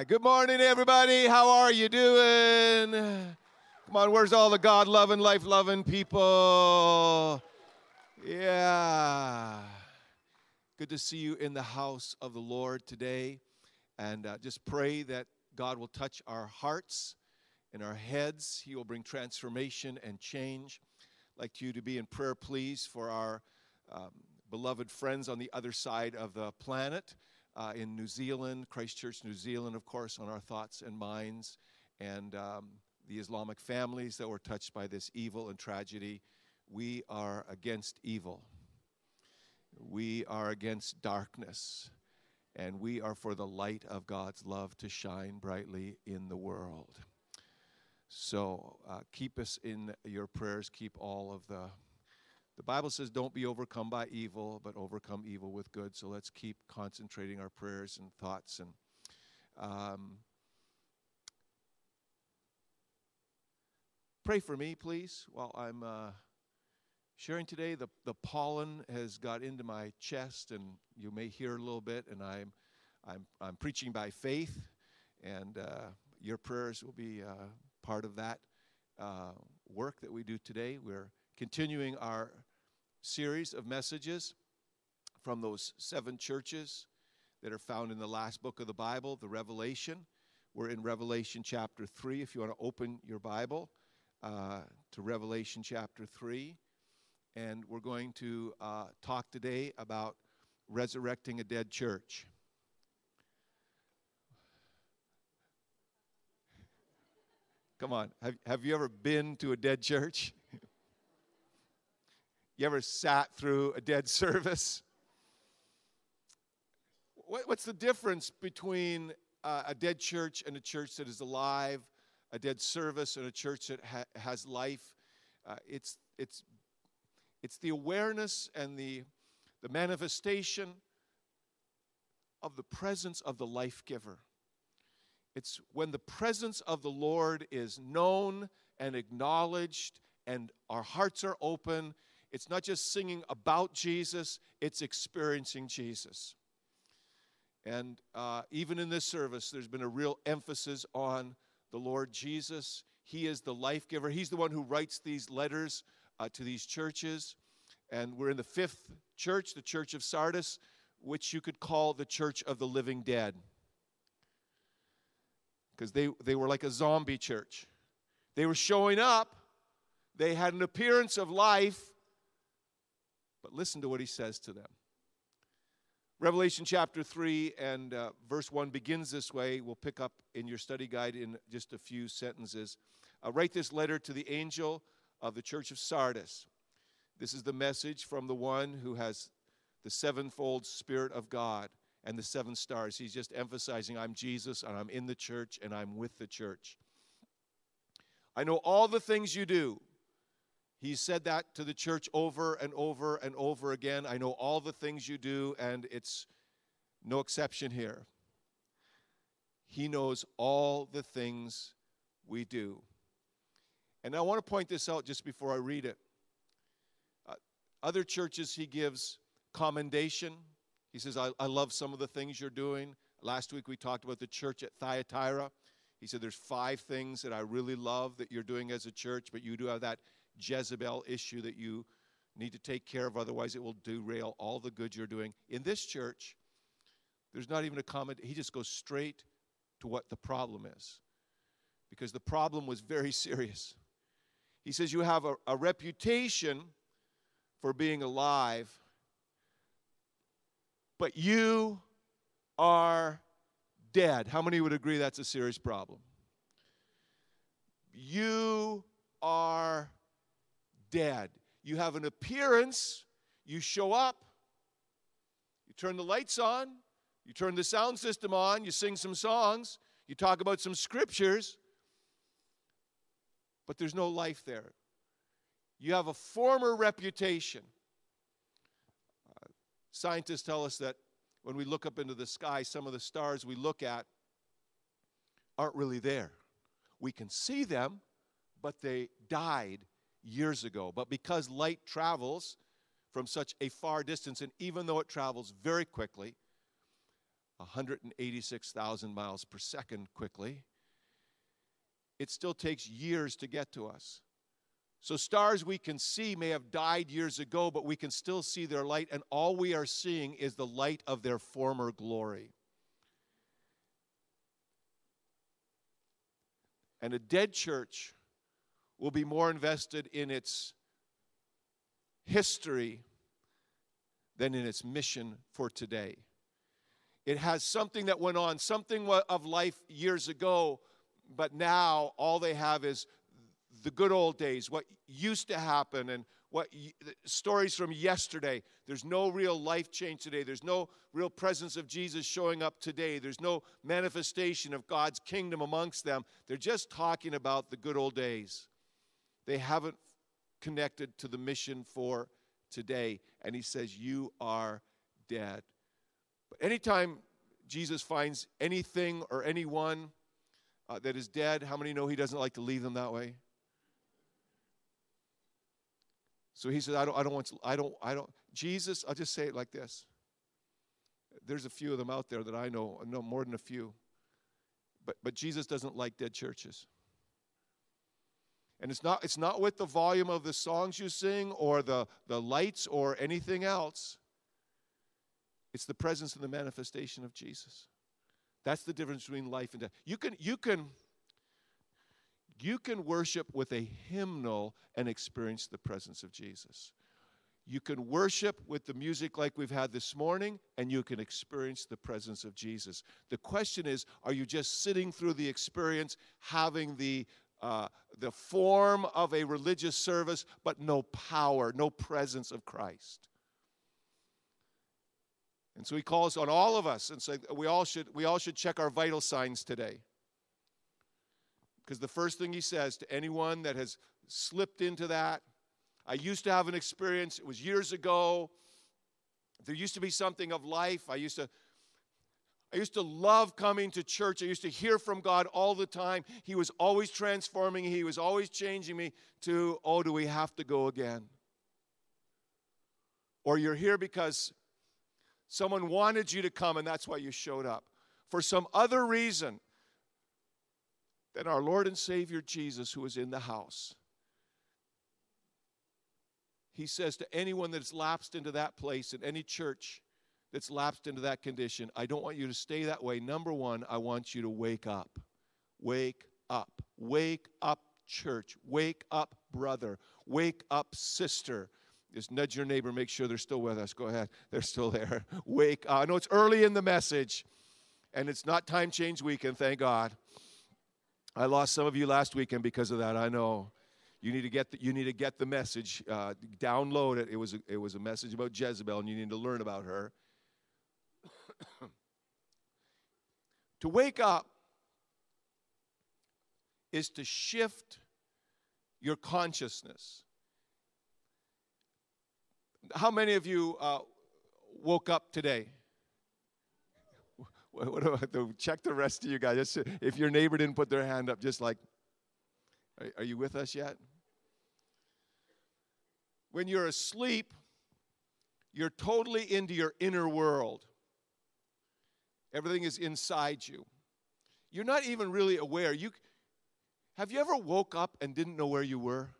Yeah. Good morning, everybody. How are you doing? Come on, where's all the God loving, life loving people? Yeah. Good to see you in the house of the Lord today. And uh, just pray that God will touch our hearts and our heads. He will bring transformation and change. I'd like you to be in prayer, please, for our um, beloved friends on the other side of the planet uh, in New Zealand, Christchurch, New Zealand, of course, on our thoughts and minds, and um, the Islamic families that were touched by this evil and tragedy. We are against evil. We are against darkness. And we are for the light of God's love to shine brightly in the world. So uh, keep us in your prayers. Keep all of the the Bible says, don't be overcome by evil, but overcome evil with good. So let's keep concentrating our prayers and thoughts. And um, pray for me, please, while I'm uh, sharing today. The, the pollen has got into my chest, and you may hear a little bit, and I'm, I'm, I'm preaching by faith, and uh, your prayers will be uh, part of that uh, work that we do today. We're continuing our series of messages from those seven churches that are found in the last book of the Bible, the Revelation. We're in Revelation chapter 3. If you want to open your Bible uh, to Revelation chapter 3. And we're going to uh, talk today about resurrecting a dead church. Come on, have, have you ever been to a dead church? You ever sat through a dead service? What's the difference between uh, a dead church and a church that is alive, a dead service and a church that ha- has life? Uh, it's, it's, it's the awareness and the, the manifestation of the presence of the life giver. It's when the presence of the Lord is known and acknowledged, and our hearts are open it's not just singing about Jesus, it's experiencing Jesus. And uh, even in this service, there's been a real emphasis on the Lord Jesus. He is the life giver, He's the one who writes these letters uh, to these churches. And we're in the fifth church, the church of Sardis, which you could call the church of the living dead. Because they, they were like a zombie church. They were showing up, they had an appearance of life, but listen to what he says to them. Revelation chapter 3 and uh, verse 1 begins this way. We'll pick up in your study guide in just a few sentences. Uh, write this letter to the angel of the church of Sardis. This is the message from the one who has the sevenfold Spirit of God and the seven stars. He's just emphasizing, I'm Jesus and I'm in the church and I'm with the church. I know all the things you do he said that to the church over and over and over again. I know all the things you do, and it's no exception here. He knows all the things we do. And I want to point this out just before I read it. Uh, other churches, he gives commendation. He says, I, I love some of the things you're doing. Last week we talked about the church at Thyatira. He said, There's five things that I really love that you're doing as a church, but you do have that Jezebel issue that you need to take care of, otherwise, it will derail all the good you're doing. In this church, there's not even a comment, he just goes straight to what the problem is. Because the problem was very serious. He says, You have a, a reputation for being alive, but you are dead. How many would agree that's a serious problem? You are dead. You have an appearance, you show up, you turn the lights on, you turn the sound system on, you sing some songs, you talk about some scriptures, but there's no life there. You have a former reputation. Uh, scientists tell us that when we look up into the sky, some of the stars we look at aren't really there. We can see them, but they died years ago. But because light travels from such a far distance, and even though it travels very quickly, 186,000 miles per second quickly. It still takes years to get to us. So, stars we can see may have died years ago, but we can still see their light, and all we are seeing is the light of their former glory. And a dead church will be more invested in its history than in its mission for today. It has something that went on, something of life years ago, but now all they have is the good old days, what used to happen, and what stories from yesterday. There's no real life change today. There's no real presence of Jesus showing up today. There's no manifestation of God's kingdom amongst them. They're just talking about the good old days. They haven't connected to the mission for today. And he says, You are dead. But anytime Jesus finds anything or anyone uh, that is dead, how many know he doesn't like to leave them that way? So he says, I don't, I don't want to, I don't, I don't, Jesus, I'll just say it like this. There's a few of them out there that I know, I know more than a few. But, but Jesus doesn't like dead churches. And it's not, it's not with the volume of the songs you sing or the, the lights or anything else. It's the presence and the manifestation of Jesus. That's the difference between life and death. You can, you can, you can worship with a hymnal and experience the presence of Jesus. You can worship with the music like we've had this morning, and you can experience the presence of Jesus. The question is are you just sitting through the experience, having the uh, the form of a religious service, but no power, no presence of Christ. And so he calls on all of us and say we all should we all should check our vital signs today. Because the first thing he says to anyone that has slipped into that, I used to have an experience, it was years ago. There used to be something of life. I used to I used to love coming to church. I used to hear from God all the time. He was always transforming, He was always changing me to, oh, do we have to go again? Or you're here because someone wanted you to come and that's why you showed up. For some other reason, than our Lord and Savior Jesus, who is in the house. He says to anyone that's lapsed into that place in any church that's lapsed into that condition, I don't want you to stay that way. Number one, I want you to wake up. Wake up. Wake up, church. Wake up, brother. Wake up, sister. Just nudge your neighbor, make sure they're still with us. Go ahead. They're still there. Wake up. I know it's early in the message, and it's not time change weekend, thank God. I lost some of you last weekend because of that. I know. You need to get the, you need to get the message. Uh, download it. It was a, it was a message about Jezebel, and you need to learn about her. To wake up is to shift your consciousness. How many of you uh, woke up today? What the, check the rest of you guys? Just, if your neighbor didn't put their hand up, just like, are, are you with us yet? When you're asleep, you're totally into your inner world. Everything is inside you. You're not even really aware. You have you ever woke up and didn't know where you were?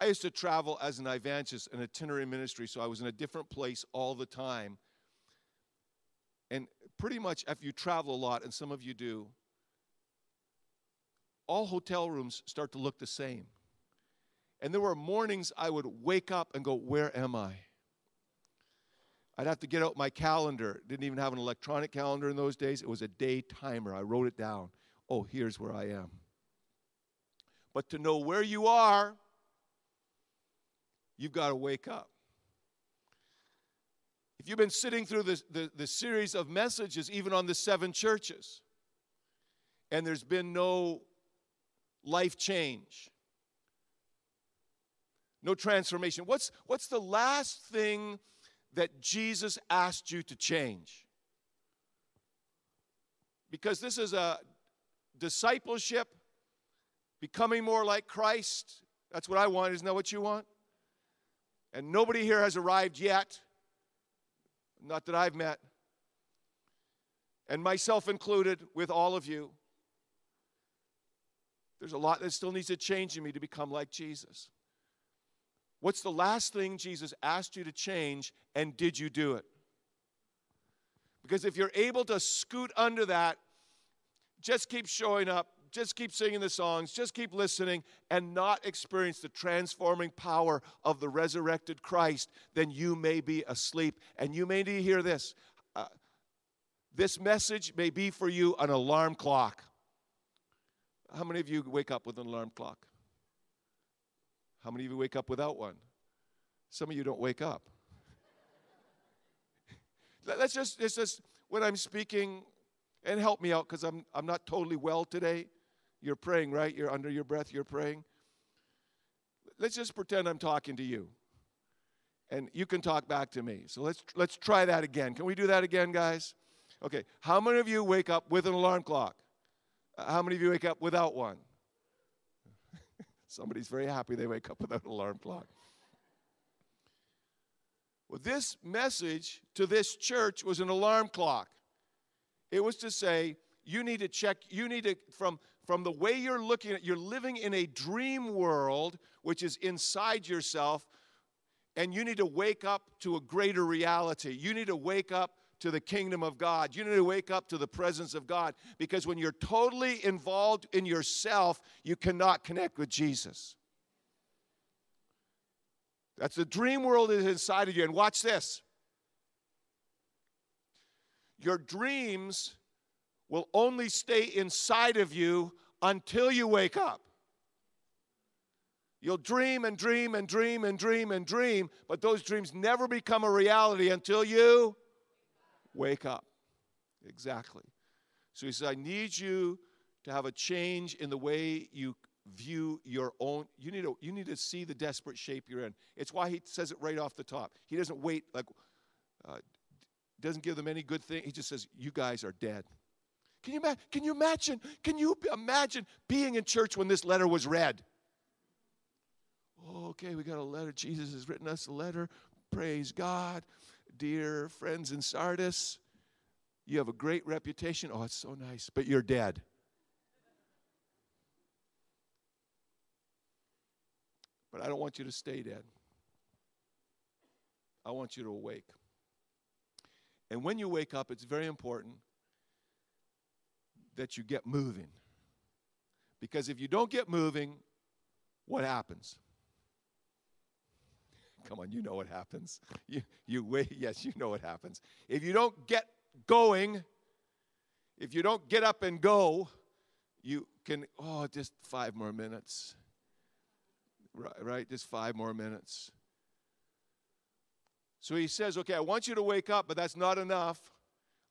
I used to travel as an evangelist, an itinerary ministry, so I was in a different place all the time. And pretty much, if you travel a lot, and some of you do, all hotel rooms start to look the same. And there were mornings I would wake up and go, Where am I? I'd have to get out my calendar. Didn't even have an electronic calendar in those days. It was a day timer. I wrote it down. Oh, here's where I am. But to know where you are, you've got to wake up. If you've been sitting through the, the, the series of messages, even on the seven churches, and there's been no life change, no transformation, what's, what's the last thing that Jesus asked you to change? Because this is a discipleship, becoming more like Christ. That's what I want. Isn't that what you want? And nobody here has arrived yet. not that I've met, and myself included with all of you. There's a lot that still needs to change in me to become like Jesus. What's the last thing Jesus asked you to change, and did you do it? Because if you're able to scoot under that, just keep showing up, just keep singing the songs, just keep listening, and not experience the transforming power of the resurrected Christ, then you may be asleep. And you may need to hear this. Uh, this message may be for you an alarm clock. How many of you wake up with an alarm clock? How many of you wake up without one? Some of you don't wake up. Let's just, it's just when I'm speaking, and help me out because I'm, I'm not totally well today. You're praying, right? You're under your breath, you're praying. Let's just pretend I'm talking to you. And you can talk back to me. So let's let's try that again. Can we do that again, guys? Okay. How many of you wake up with an alarm clock? Uh, how many of you wake up without one? Somebody's very happy they wake up without an alarm clock. Well, this message to this church was an alarm clock. It was to say, you need to check, you need to, from, from the way you're looking at, you're living in a dream world, which is inside yourself, and you need to wake up to a greater reality. You need to wake up to the kingdom of God. You need to wake up to the presence of God because when you're totally involved in yourself, you cannot connect with Jesus. That's the dream world is inside of you. And watch this. Your dreams will only stay inside of you until you wake up. You'll dream and dream and dream and dream and dream, but those dreams never become a reality until you wake up. Exactly. So he says, I need you to have a change in the way you view your own. You need to, you need to see the desperate shape you're in. It's why he says it right off the top. He doesn't wait, like, uh, doesn't give them any good thing. He just says, You guys are dead. Can you, can you imagine? Can you imagine being in church when this letter was read? Oh, okay, we got a letter. Jesus has written us a letter. Praise God dear friends in Sardis, you have a great reputation. Oh, it's so nice, but you're dead. But I don't want you to stay dead. I want you to awake. And when you wake up, it's very important that you get moving. Because if you don't get moving, what happens? Come on, you know what happens. You, you wait, yes, you know what happens. If you don't get going, if you don't get up and go, you can, oh, just five more minutes. Right, right, just five more minutes. So he says, okay, I want you to wake up, but that's not enough.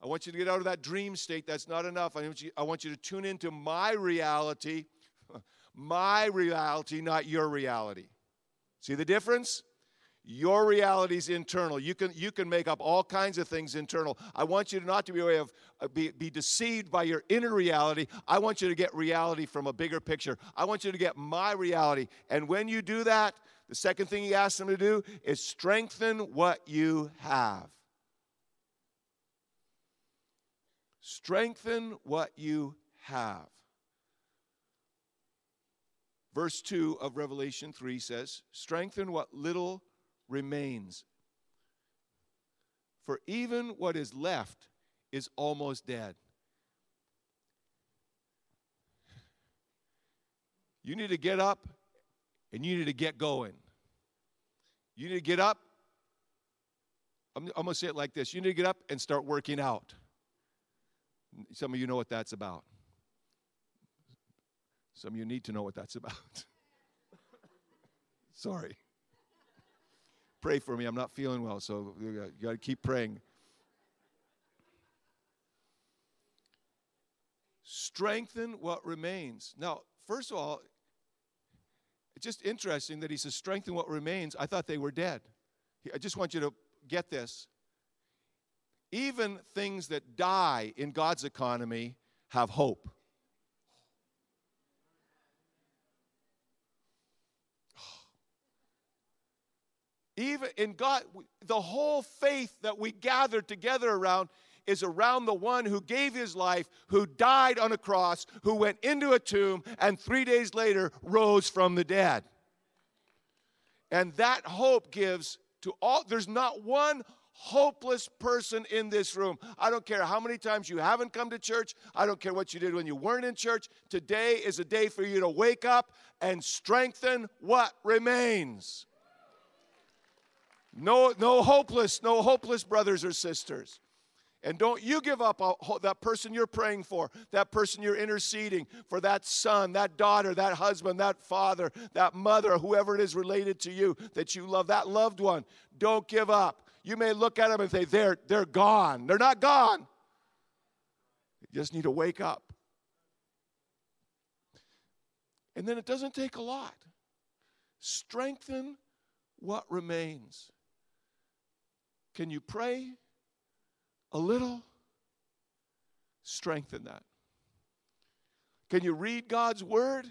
I want you to get out of that dream state. That's not enough. I want you, I want you to tune into my reality, my reality, not your reality. See the difference? Your reality is internal. You can, you can make up all kinds of things internal. I want you to not to be, of, uh, be, be deceived by your inner reality. I want you to get reality from a bigger picture. I want you to get my reality. And when you do that, the second thing he asks them to do is strengthen what you have. Strengthen what you have. Verse 2 of Revelation 3 says, Strengthen what little remains. For even what is left is almost dead. You need to get up and you need to get going. You need to get up. I'm, I'm going to say it like this you need to get up and start working out. Some of you know what that's about. Some of you need to know what that's about. Sorry. Pray for me. I'm not feeling well, so you got to keep praying. Strengthen what remains. Now, first of all, it's just interesting that he says, strengthen what remains. I thought they were dead. I just want you to get this. Even things that die in God's economy have hope. Even in God, the whole faith that we gather together around is around the one who gave his life, who died on a cross, who went into a tomb, and three days later rose from the dead. And that hope gives to all, there's not one hopeless person in this room. I don't care how many times you haven't come to church. I don't care what you did when you weren't in church. Today is a day for you to wake up and strengthen what remains. No, no hopeless, no hopeless brothers or sisters. And don't you give up that person you're praying for, that person you're interceding for, that son, that daughter, that husband, that father, that mother, whoever it is related to you that you love, that loved one. Don't give up. You may look at them and say, they're, they're gone. They're not gone. You just need to wake up. And then it doesn't take a lot. Strengthen what remains. Can you pray? a little, strengthen that. Can you read God's word?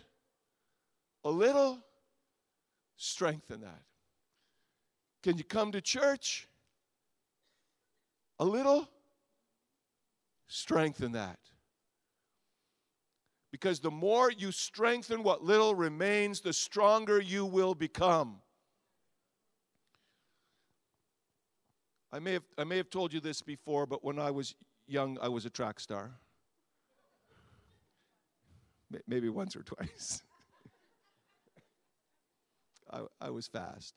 A little, strengthen that. Can you come to church? A little, strengthen that. Because the more you strengthen what little remains, the stronger you will become. I may have, I may have told you this before, but when I was young, I was a track star. Maybe once or twice. I, I was fast.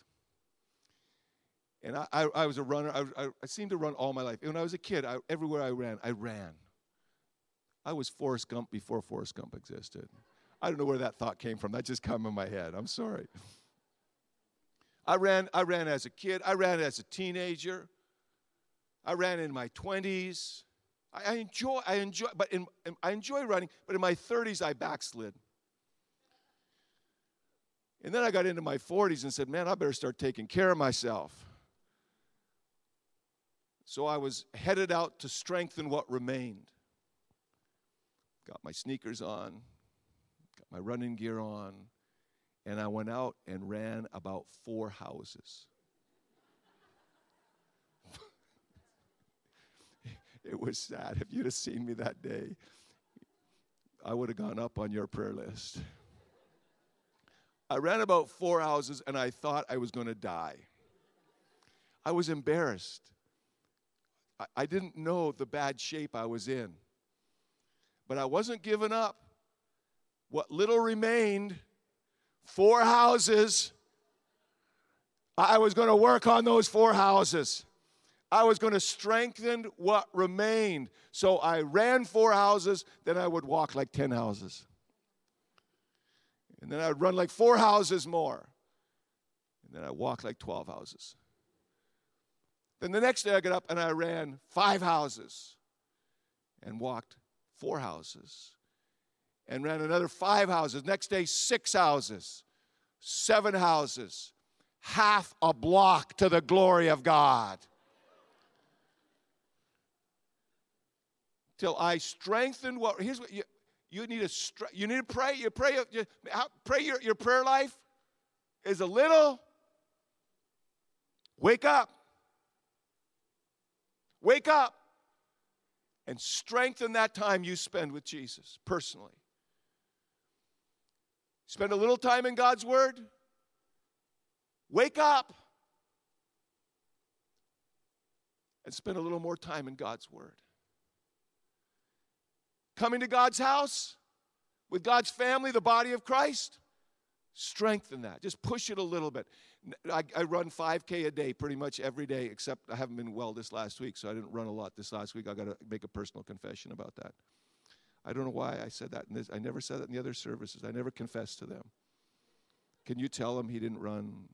And I, I, I was a runner. I, I, I, seemed to run all my life. When I was a kid, I, everywhere I ran, I ran. I was Forrest Gump before Forrest Gump existed. I don't know where that thought came from. That just came in my head. I'm sorry. I ran, I ran as a kid. I ran as a teenager. I ran in my 20s. I, enjoy, I enjoy, but in, in, I enjoy running, but in my 30s, I backslid. And then I got into my 40s and said, man, I better start taking care of myself. So I was headed out to strengthen what remained. Got my sneakers on, got my running gear on, and I went out and ran about four houses. It was sad. If you'd have seen me that day, I would have gone up on your prayer list. I ran about four houses and I thought I was going to die. I was embarrassed. I, didn't know the bad shape I was in. But I wasn't giving up. What little remained, four houses, I was going to work on those four houses. I was going to strengthen what remained. So I ran four houses, then I would walk like 10 houses. And then I'd run like four houses more. And then I walked like 12 houses. Then the next day I got up and I ran five houses and walked four houses. And ran another five houses. Next day, six houses, seven houses, half a block to the glory of God. Till I strengthen what. Here's what you, you need to you need to pray. You pray. You, pray your, your prayer life is a little. Wake up. Wake up and strengthen that time you spend with Jesus personally. Spend a little time in God's Word. Wake up and spend a little more time in God's Word coming to God's house with God's family, the body of Christ, strengthen that. Just push it a little bit. I, I, run 5K a day pretty much every day, except I haven't been well this last week, so I didn't run a lot this last week. I got to make a personal confession about that. I don't know why I said that. In this, I never said that in the other services. I never confessed to them. Can you tell them he didn't run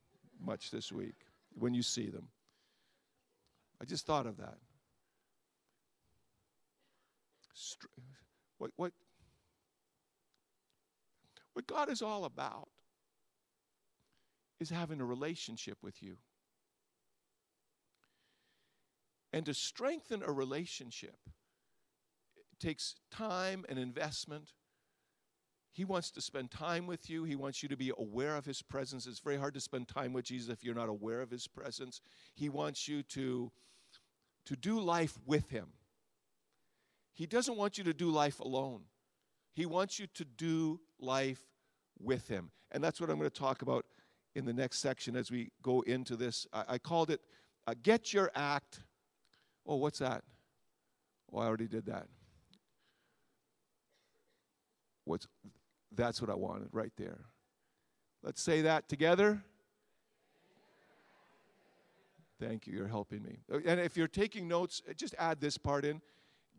much this week when you see them? I just thought of that. What, what, what God is all about is having a relationship with you. And to strengthen a relationship takes time and investment. He wants to spend time with you. He wants you to be aware of His presence. It's very hard to spend time with Jesus if you're not aware of His presence. He wants you to, to do life with Him. He doesn't want you to do life alone. He wants you to do life with Him. And that's what I'm going to talk about in the next section as we go into this. I, I called it uh, Get Your Act. Oh, what's that? Oh, I already did that. What's that's what I wanted right there. Let's say that together. Thank you, you're helping me. And if you're taking notes, just add this part in.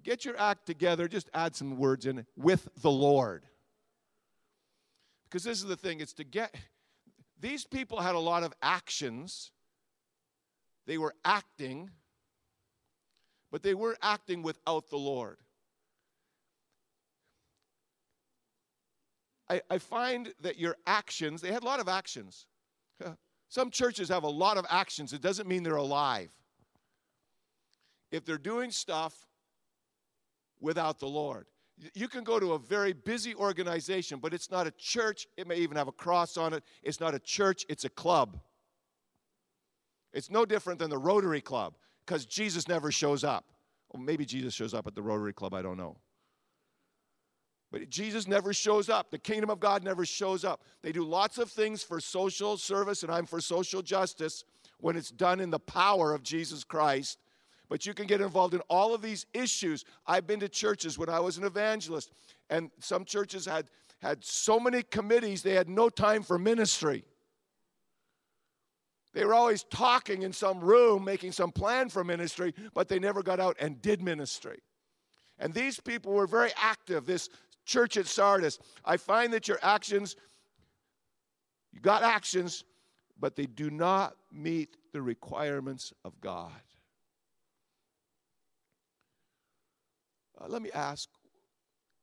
Get your act together, just add some words in with the Lord. Because this is the thing, it's to get, these people had a lot of actions. They were acting, but they weren't acting without the Lord. I, I find that your actions, they had a lot of actions. Some churches have a lot of actions. It doesn't mean they're alive. If they're doing stuff without the Lord, you can go to a very busy organization, but it's not a church. It may even have a cross on it. It's not a church, it's a club. It's no different than the Rotary Club because Jesus never shows up. Well, maybe Jesus shows up at the Rotary Club, I don't know. But Jesus never shows up. The kingdom of God never shows up. They do lots of things for social service, and I'm for social justice when it's done in the power of Jesus Christ. But you can get involved in all of these issues. I've been to churches when I was an evangelist, and some churches had, had so many committees, they had no time for ministry. They were always talking in some room, making some plan for ministry, but they never got out and did ministry. And these people were very active. This church at Sardis, I find that your actions, you got actions, but they do not meet the requirements of God. Uh, let me ask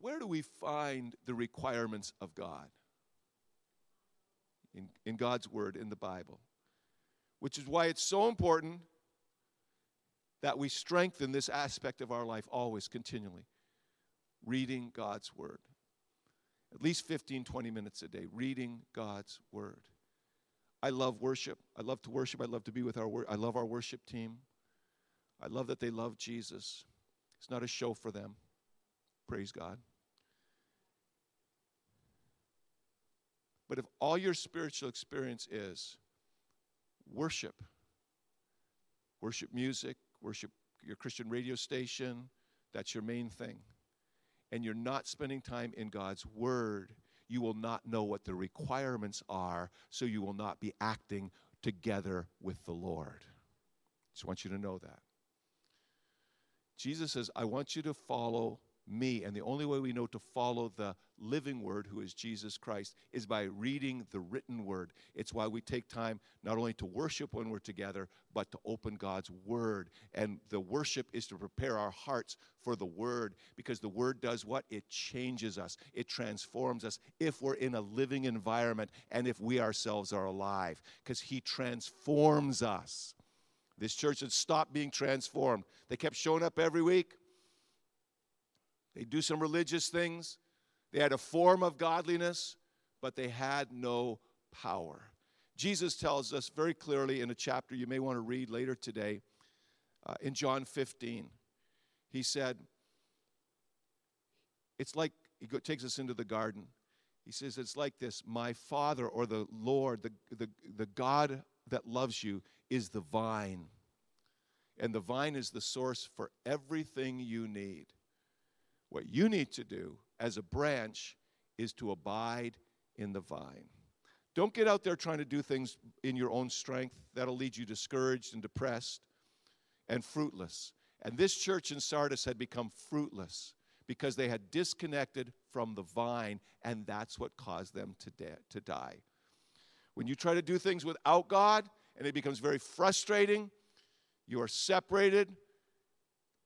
where do we find the requirements of God? In, in God's Word, in the Bible. Which is why it's so important that we strengthen this aspect of our life always, continually reading God's Word. At least 15, 20 minutes a day, reading God's Word. I love worship. I love to worship. I love to be with our I love our worship team. I love that they love Jesus. It's not a show for them. Praise God. But if all your spiritual experience is worship, worship music, worship your Christian radio station, that's your main thing and you're not spending time in God's Word, you will not know what the requirements are, so you will not be acting together with the Lord. Just want you to know that. Jesus says, I want you to follow me. And the only way we know to follow the living word, who is Jesus Christ, is by reading the written word. It's why we take time not only to worship when we're together, but to open God's word. And the worship is to prepare our hearts for the word because the word does what? It changes us, it transforms us if we're in a living environment and if we ourselves are alive because He transforms us. This church had stopped being transformed. They kept showing up every week they do some religious things. They had a form of godliness, but they had no power. Jesus tells us very clearly in a chapter you may want to read later today, uh, in John 15. He said, It's like, he takes us into the garden. He says, It's like this My Father or the Lord, the, the, the God that loves you, is the vine. And the vine is the source for everything you need. What you need to do as a branch is to abide in the vine. Don't get out there trying to do things in your own strength. That'll lead you discouraged and depressed and fruitless. And this church in Sardis had become fruitless because they had disconnected from the vine, and that's what caused them to, de- to die. When you try to do things without God, and it becomes very frustrating, you are separated.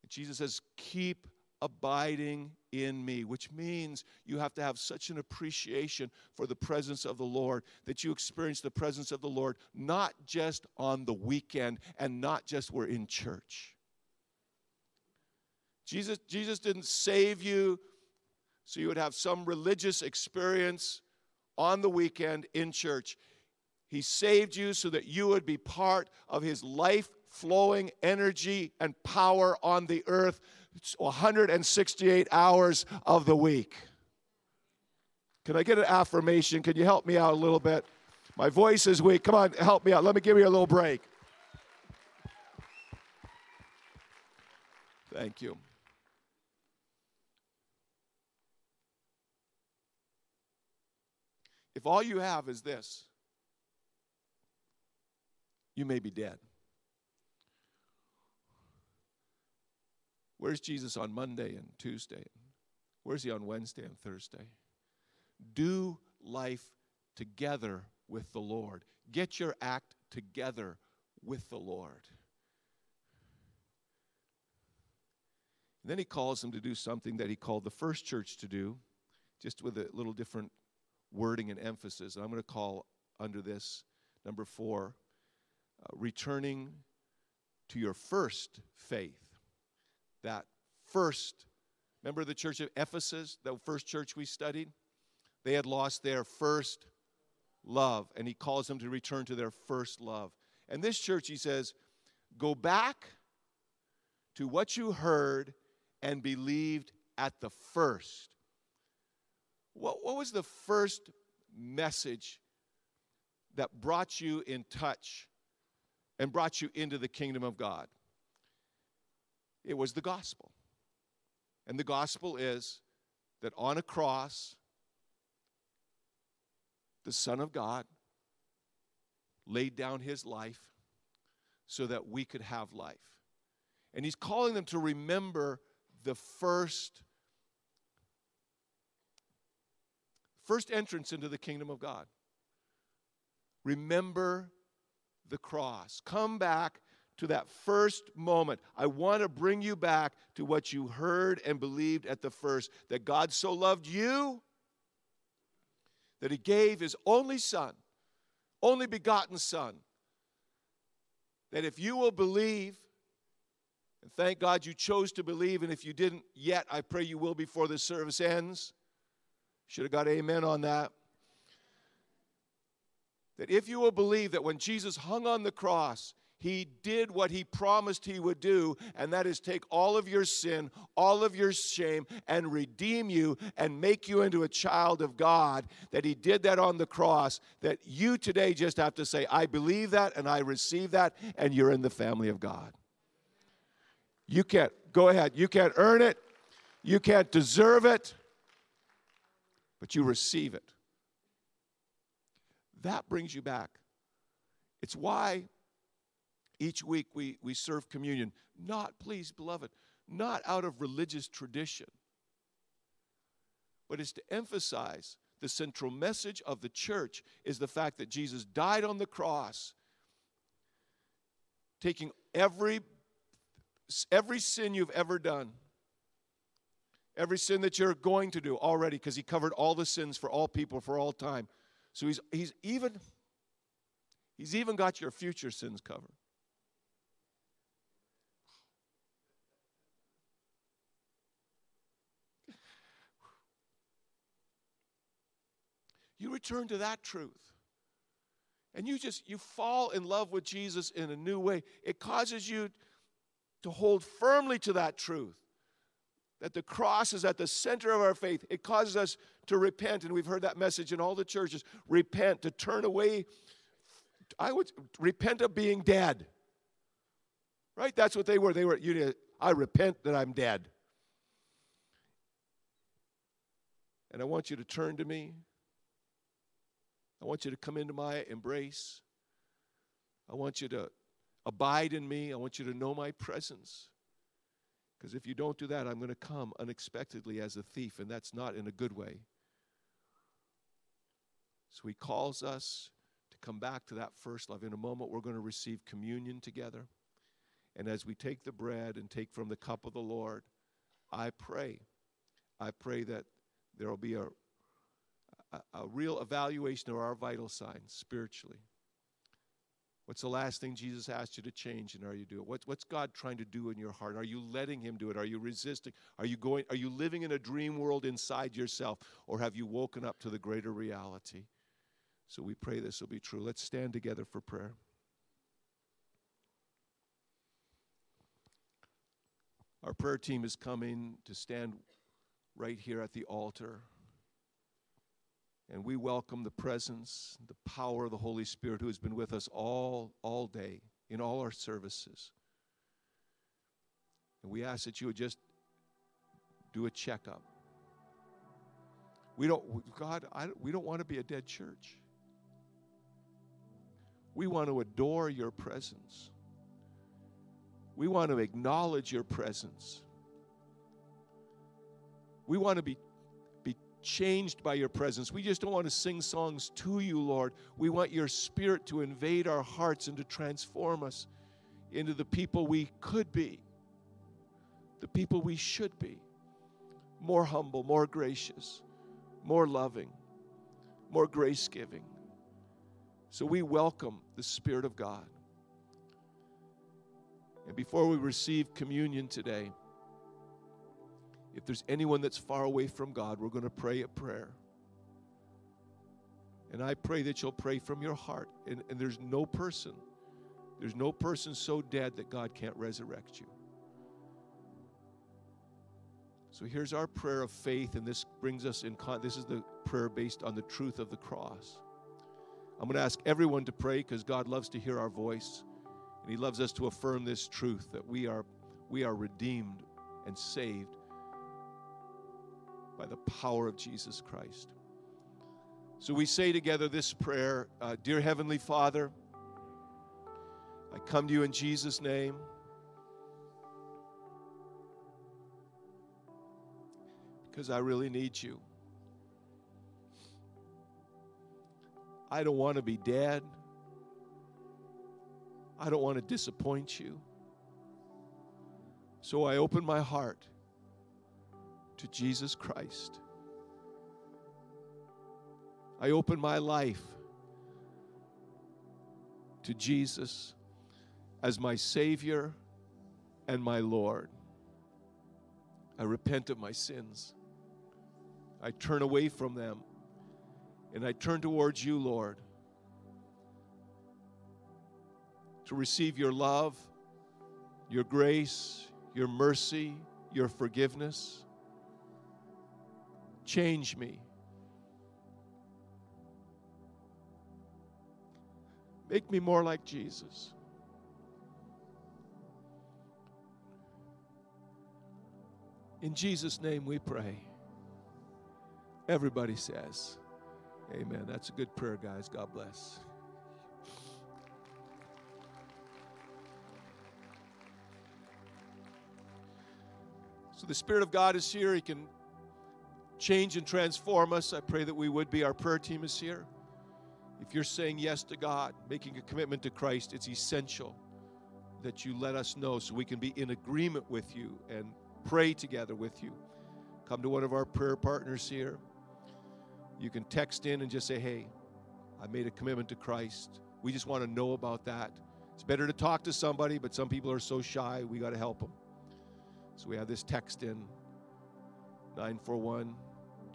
Jesus says, Keep abiding in me, which means you have to have such an appreciation for the presence of the Lord that you experience the presence of the Lord not just on the weekend and not just we're in church. Jesus, Jesus didn't save you so you would have some religious experience on the weekend in church. He saved you so that you would be part of His life flowing energy and power on the earth 168 hours of the week. Can I get an affirmation? Can you help me out a little bit? My voice is weak. Come on, help me out. Let me give you a little break. Thank you. If all you have is this, you may be dead. Where's Jesus on Monday and Tuesday? Where's he on Wednesday and Thursday? Do life together with the Lord. Get your act together with the Lord. And then he calls them to do something that he called the first church to do, just with a little different wording and emphasis. And I'm going to call under this number four returning to your first faith. That first, remember the church of Ephesus, the first church we studied? They had lost their first love, and he calls them to return to their first love. And this church, he says, go back to what you heard and believed at the first. What, what was the first message that brought you in touch and brought you into the kingdom of God? It was the gospel. And the gospel is that on a cross, the Son of God laid down his life so that we could have life. And he's calling them to remember the first first entrance into the kingdom of God. Remember the cross. Come back to that first moment. I want to bring you back to what you heard and believed at the first that God so loved you that he gave his only son, only begotten son, that if you will believe, and thank God you chose to believe, and if you didn't yet, I pray you will before the service ends. Should have got amen on that. That if you will believe that when Jesus hung on the cross, he did what he promised he would do, and that is take all of your sin, all of your shame, and redeem you and make you into a child of God. That he did that on the cross. That you today just have to say, I believe that and I receive that, and you're in the family of God. You can't, go ahead, you can't earn it, you can't deserve it, but you receive it. That brings you back. It's why each week we, we serve communion, not, please, beloved, not out of religious tradition, but it's to emphasize the central message of the church is the fact that Jesus died on the cross, taking every, every sin you've ever done, every sin that you're going to do already, because he covered all the sins for all people for all time. So he's, he's even he's even got your future sins covered. you return to that truth. And you just you fall in love with Jesus in a new way. It causes you to hold firmly to that truth. That the cross is at the center of our faith. It causes us to repent, and we've heard that message in all the churches. Repent, to turn away. I would repent of being dead. Right? That's what they were. They were, you I repent that I'm dead. And I want you to turn to me. I want you to come into my embrace. I want you to abide in me. I want you to know my presence. Because if you don't do that, I'm going to come unexpectedly as a thief, and that's not in a good way. So he calls us to come back to that first love. In a moment, we're going to receive communion together. And as we take the bread and take from the cup of the Lord, I pray, I pray that there will be a a, a real evaluation of our vital signs spiritually. What's the last thing Jesus asked you to change, and are you doing? What's what's God trying to do in your heart? Are you letting Him do it? Are you resisting? Are you going? Are you living in a dream world inside yourself, or have you woken up to the greater reality? So we pray this will be true. Let's stand together for prayer. Our prayer team is coming to stand right here at the altar. And we welcome the presence, the power of the Holy Spirit who has been with us all, all day in all our services. And we ask that you would just do a checkup. We don't, God, I, we don't want to be a dead church. We want to adore your presence. We want to acknowledge your presence. We want to be changed by your presence. We just don't want to sing songs to you, Lord. We want your spirit to invade our hearts and to transform us into the people we could be, the people we should be more humble, more gracious, more loving, more grace giving. So we welcome the Spirit of God. And before we receive communion today, if there's anyone that's far away from God, we're going to pray a prayer. And I pray that you'll pray from your heart. And, and there's no person, there's no person so dead that God can't resurrect you. So here's our prayer of faith, and this brings us in. Con- this is the prayer based on the truth of the cross. I'm going to ask everyone to pray because God loves to hear our voice, and He loves us to affirm this truth that we are we are redeemed and saved by the power of Jesus Christ. So we say together this prayer uh, Dear Heavenly Father, I come to you in Jesus' name. Because I really need you. I don't want to be dead. I don't want to disappoint you. So I open my heart to Jesus Christ. I open my life to Jesus as my Savior and my Lord. I repent of my sins. I turn away from them and I turn towards you, Lord, to receive your love, your grace, your mercy, your forgiveness. Change me. Make me more like Jesus. In Jesus' name we pray. Everybody says, Amen. That's a good prayer, guys. God bless. So the Spirit of God is here. He can change and transform us. I pray that we would be. Our prayer team is here. If you're saying yes to God, making a commitment to Christ, it's essential that you let us know so we can be in agreement with you and pray together with you. Come to one of our prayer partners here. You can text in and just say, Hey, I made a commitment to Christ. We just want to know about that. It's better to talk to somebody, but some people are so shy, we got to help them. So we have this text in 941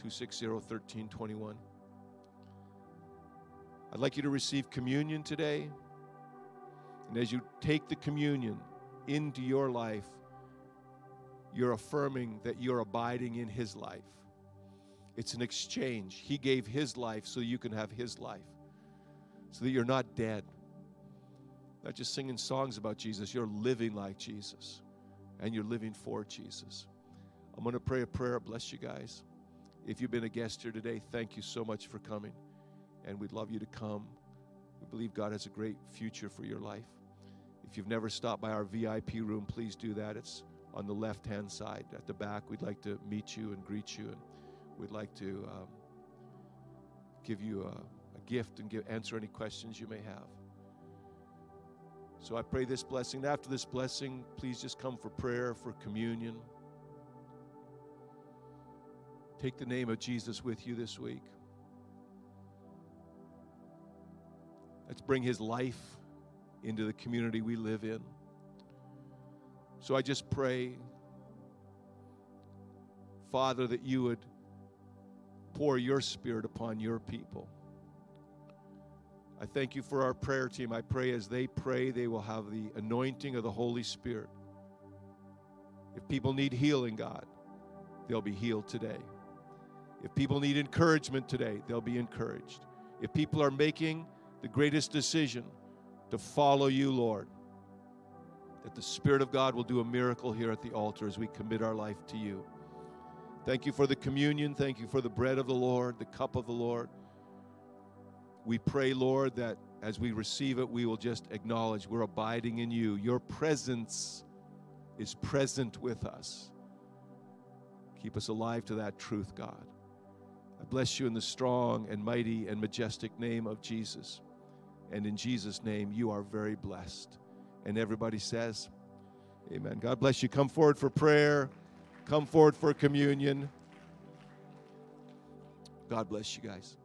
260 1321. I'd like you to receive communion today. And as you take the communion into your life, you're affirming that you're abiding in His life. It's an exchange. He gave His life so you can have His life, so that you're not dead. Not just singing songs about Jesus, you're living like Jesus, and you're living for Jesus. I'm going to pray a prayer. Bless you guys. If you've been a guest here today, thank you so much for coming. And we'd love you to come. We believe God has a great future for your life. If you've never stopped by our VIP room, please do that. It's on the left hand side at the back. We'd like to meet you and greet you, and we'd like to um, give you a, a gift and give, answer any questions you may have. So I pray this blessing. After this blessing, please just come for prayer, for communion. Take the name of Jesus with you this week. Let's bring his life into the community we live in. So I just pray, Father, that you would pour your spirit upon your people. I thank you for our prayer team. I pray as they pray, they will have the anointing of the Holy Spirit. If people need healing, God, they'll be healed today. If people need encouragement today, they'll be encouraged. If people are making the greatest decision to follow you, Lord, that the Spirit of God will do a miracle here at the altar as we commit our life to you. Thank you for the communion. Thank you for the bread of the Lord, the cup of the Lord. We pray, Lord, that as we receive it, we will just acknowledge we're abiding in you. Your presence is present with us. Keep us alive to that truth, God. I bless you in the strong and mighty and majestic name of Jesus. And in Jesus' name, you are very blessed. And everybody says, Amen. God bless you. Come forward for prayer, come forward for communion. God bless you guys.